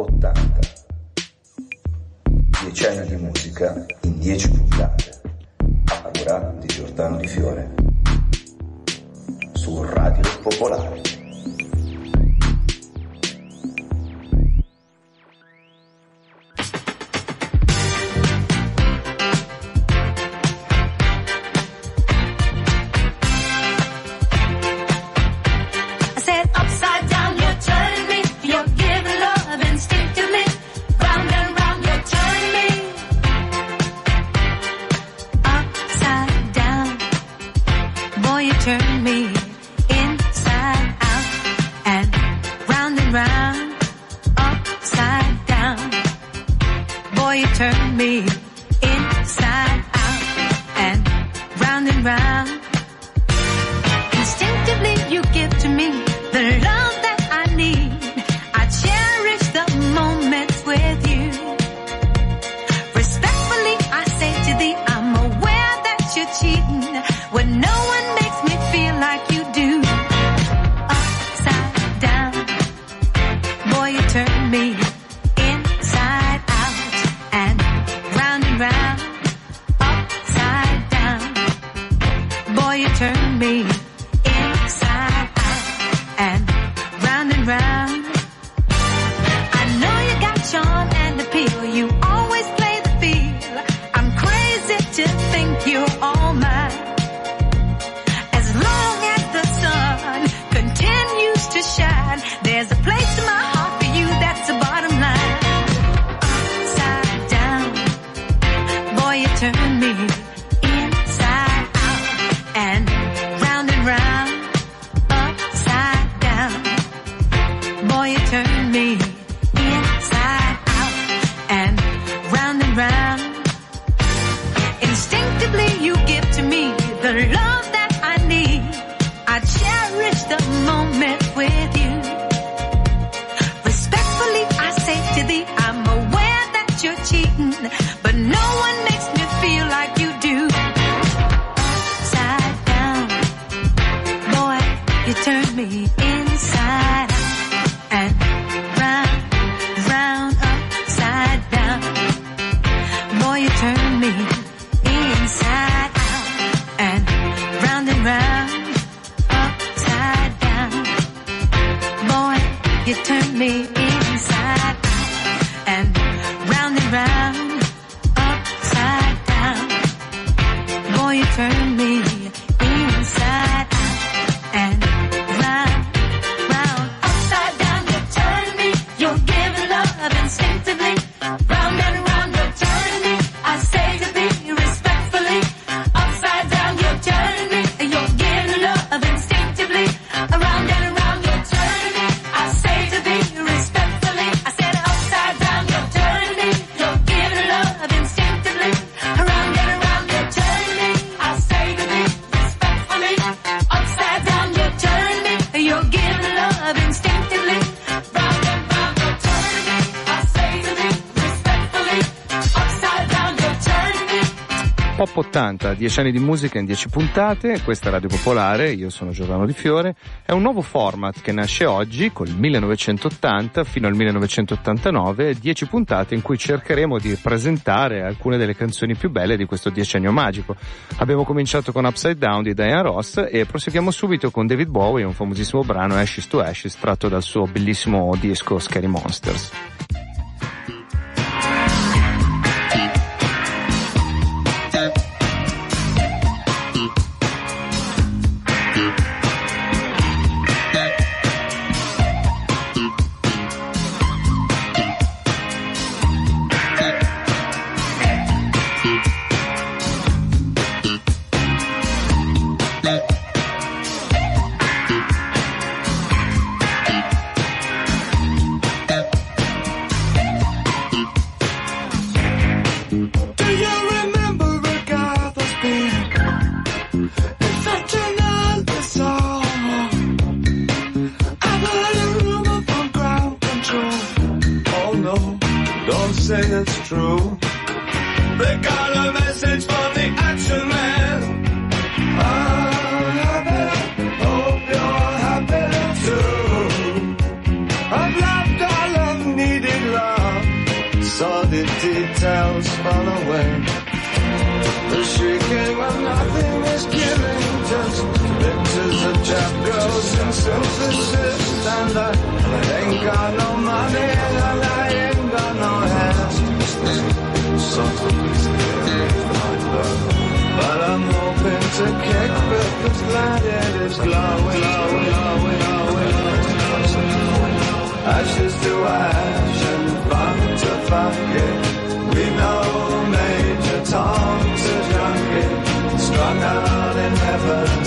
80. 10 anni di musica in 10 puntate. A di Giordano Di Fiore. Su Radio Popolare. Round. Top 80, 10 anni di musica in 10 puntate, questa è Radio Popolare, io sono Giordano Di Fiore, è un nuovo format che nasce oggi col 1980 fino al 1989, 10 puntate in cui cercheremo di presentare alcune delle canzoni più belle di questo decennio magico. Abbiamo cominciato con Upside Down di Diane Ross e proseguiamo subito con David Bowie, un famosissimo brano Ashes to Ashes tratto dal suo bellissimo disco Scary Monsters. Details fall away. The shrieking of nothing is killing, just pictures of chap girls in synthesis. And I ain't got no money, and I ain't got no hands. But I'm hoping to kick because glad it is glowing, glowing, glowing, glowing. Ashes to ash and fun to bucket. We know Major Tom's a junkie, strung out in heaven's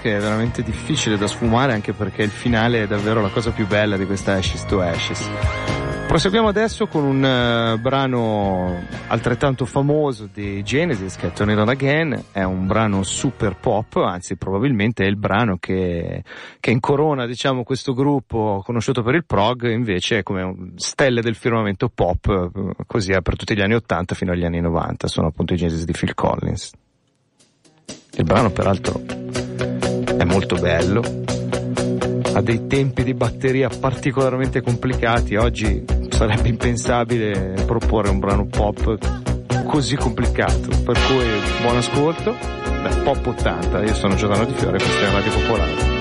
che è veramente difficile da sfumare anche perché il finale è davvero la cosa più bella di questa Ashes to Ashes. Proseguiamo adesso con un eh, brano altrettanto famoso di Genesis che è On Again, è un brano super pop, anzi probabilmente è il brano che, che incorona diciamo questo gruppo conosciuto per il prog, invece è come stelle del firmamento pop, così per tutti gli anni 80 fino agli anni 90, sono appunto i Genesis di Phil Collins. Il brano peraltro è molto bello, ha dei tempi di batteria particolarmente complicati, oggi sarebbe impensabile proporre un brano pop così complicato, per cui buon ascolto, Beh, pop 80, io sono Giordano Di Fiore, questa è Radio Popolare.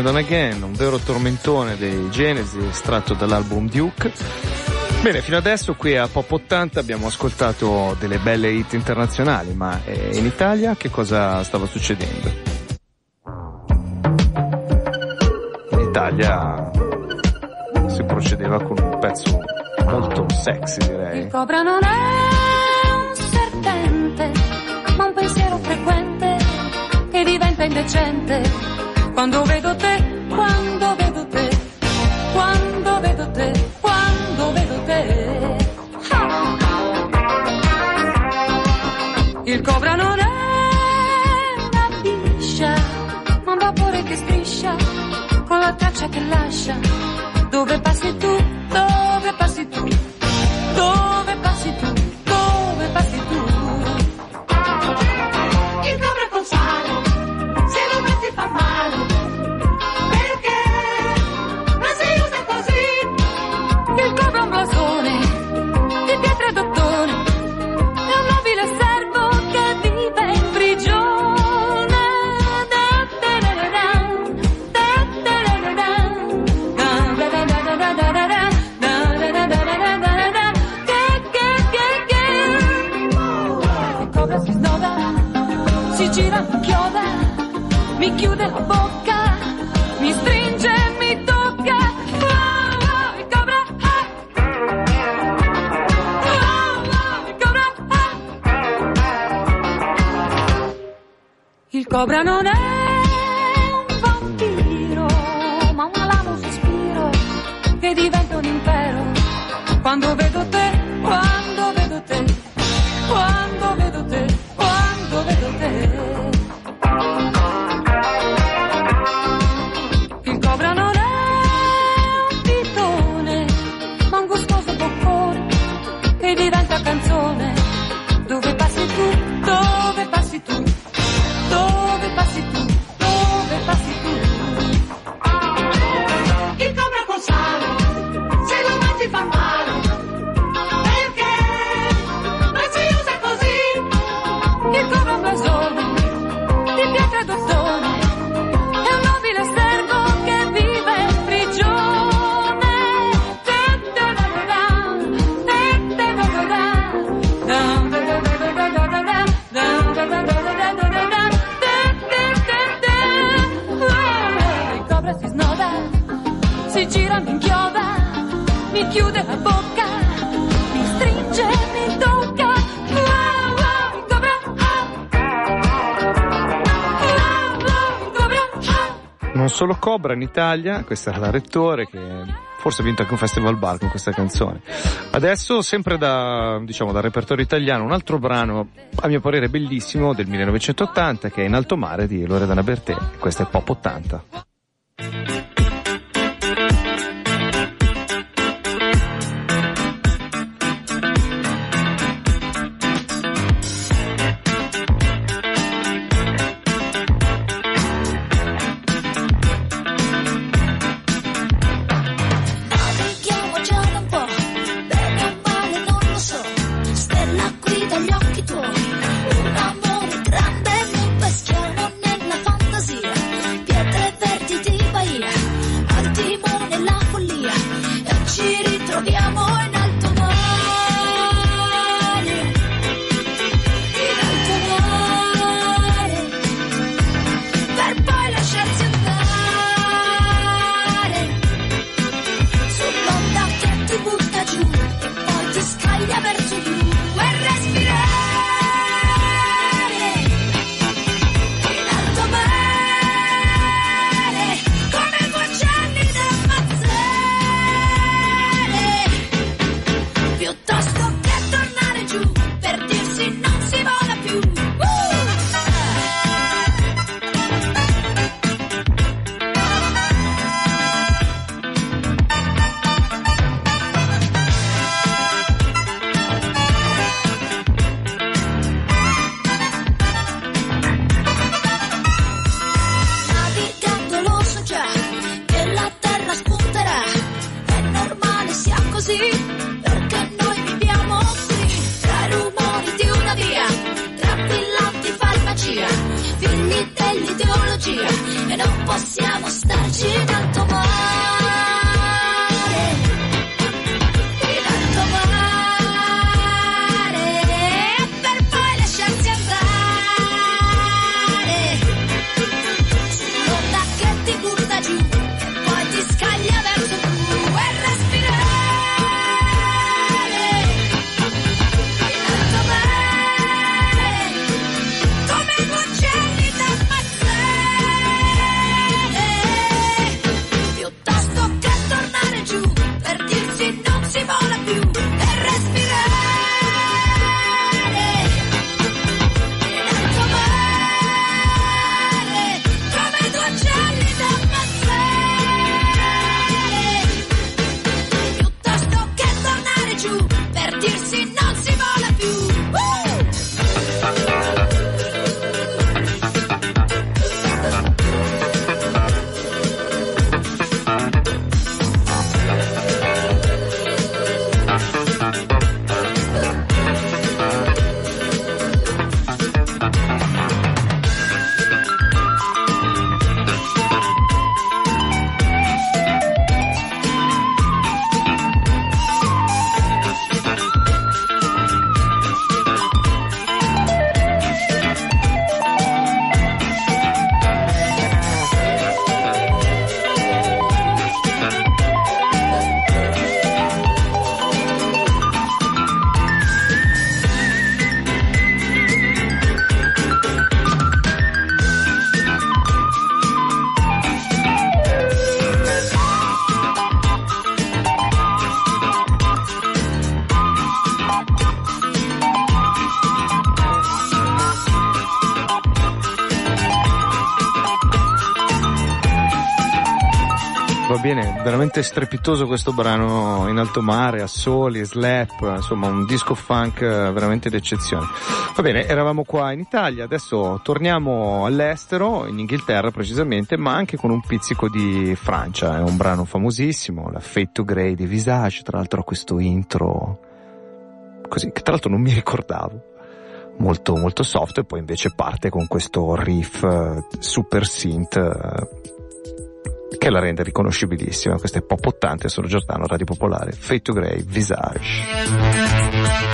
canzone Don Again, un vero tormentone dei Genesi estratto dall'album Duke. Bene, fino adesso qui a Pop 80 abbiamo ascoltato delle belle hit internazionali, ma eh, in Italia che cosa stava succedendo? In Italia si procedeva con un pezzo molto sexy direi. Il cobra non è un serpente, ma un pensiero frequente che diventa indecente quando vedo te, quando vedo te, quando vedo te, quando vedo te. Ah! Il cobra non è una biscia, ma un vapore che striscia, con la traccia che lascia. Dove passi tu, dove passi tu. chiude la bocca, mi stringe, mi tocca. Non solo Cobra in Italia, questa era la Rettore che forse ha vinto anche un festival bar con questa canzone. Adesso, sempre da, diciamo, dal repertorio italiano, un altro brano, a mio parere bellissimo, del 1980, che è In alto mare di Loredana Bertè. Questo è Pop 80. veramente strepitoso questo brano in alto mare, a soli, slap, insomma un disco funk veramente d'eccezione. Va bene, eravamo qua in Italia, adesso torniamo all'estero, in Inghilterra precisamente, ma anche con un pizzico di Francia, è un brano famosissimo, la Fate to Grey di Visage, tra l'altro questo intro così, che tra l'altro non mi ricordavo. Molto, molto soft e poi invece parte con questo riff eh, super synth che la rende riconoscibilissima. Questa è Popottante, sono Giordano, Radio Popolare, Fate to Grey, Visage.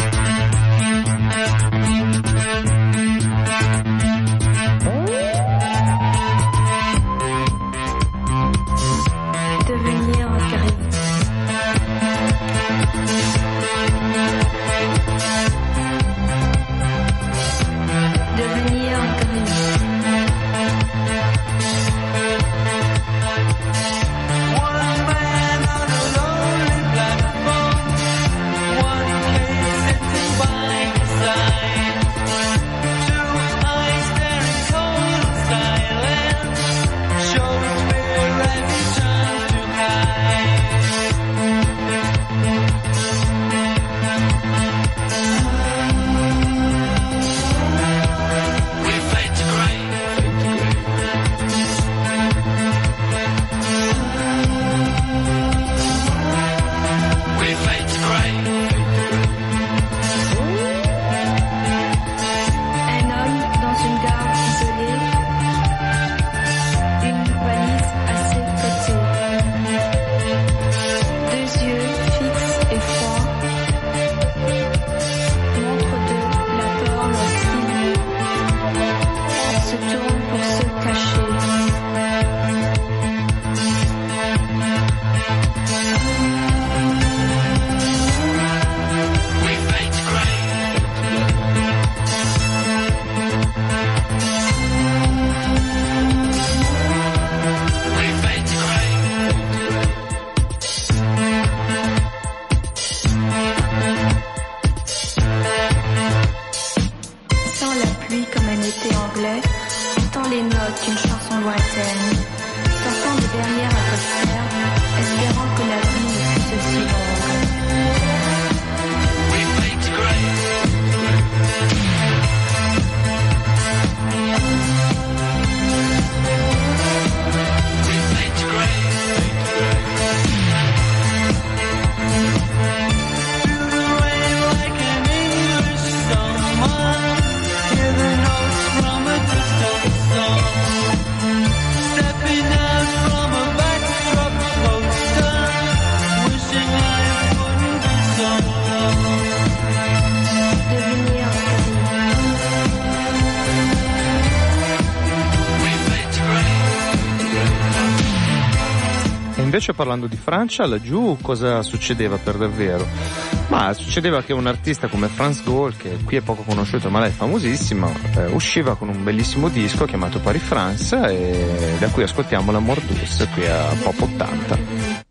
Invece parlando di Francia, laggiù cosa succedeva per davvero? Ma succedeva che un artista come Franz Gaulle, che qui è poco conosciuto ma lei è famosissima, eh, usciva con un bellissimo disco chiamato Paris France e da cui ascoltiamo la Mordus qui a Pop 80.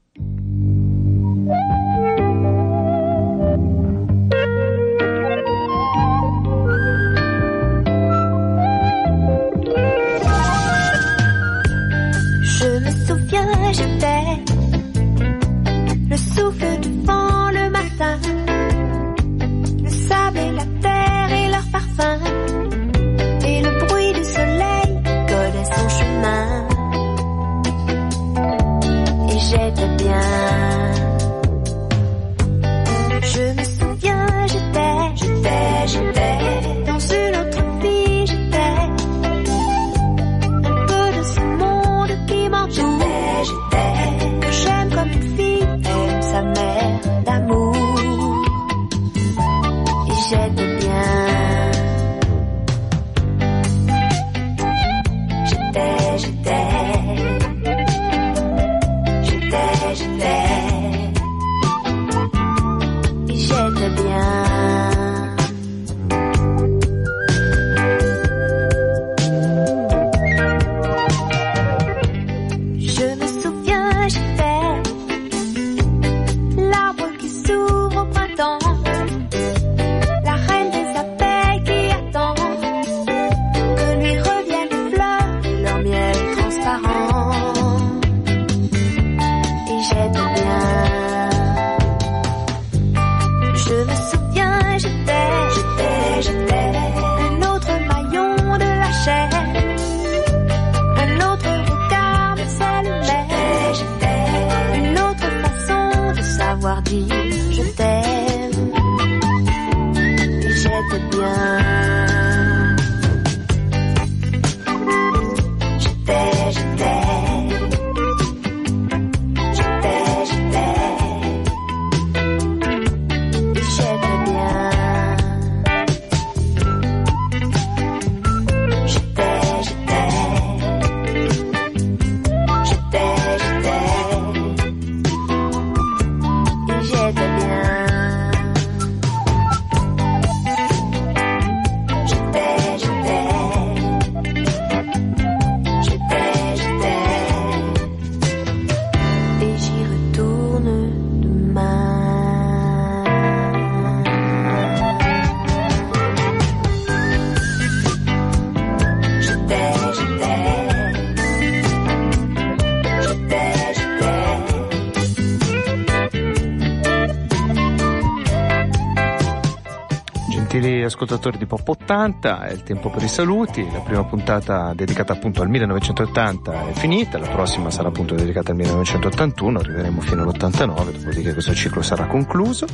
Ascoltatori di Pop 80, è il tempo per i saluti. La prima puntata dedicata appunto al 1980 è finita, la prossima sarà appunto dedicata al 1981, arriveremo fino all'89, dopodiché questo ciclo sarà concluso.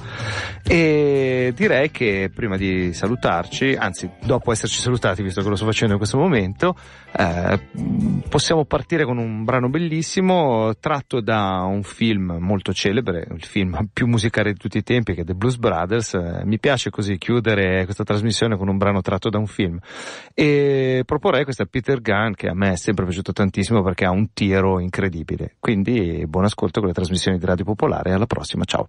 E direi che prima di salutarci, anzi dopo esserci salutati, visto che lo sto facendo in questo momento, eh, possiamo partire con un brano bellissimo tratto da un film molto celebre, il film più musicale di tutti i tempi che è The Blues Brothers. Eh, mi piace così chiudere questa trasmissione con un brano tratto da un film e proporrei questa Peter Gunn che a me è sempre piaciuto tantissimo perché ha un tiro incredibile. Quindi buon ascolto con le trasmissioni di Radio Popolare alla prossima, ciao.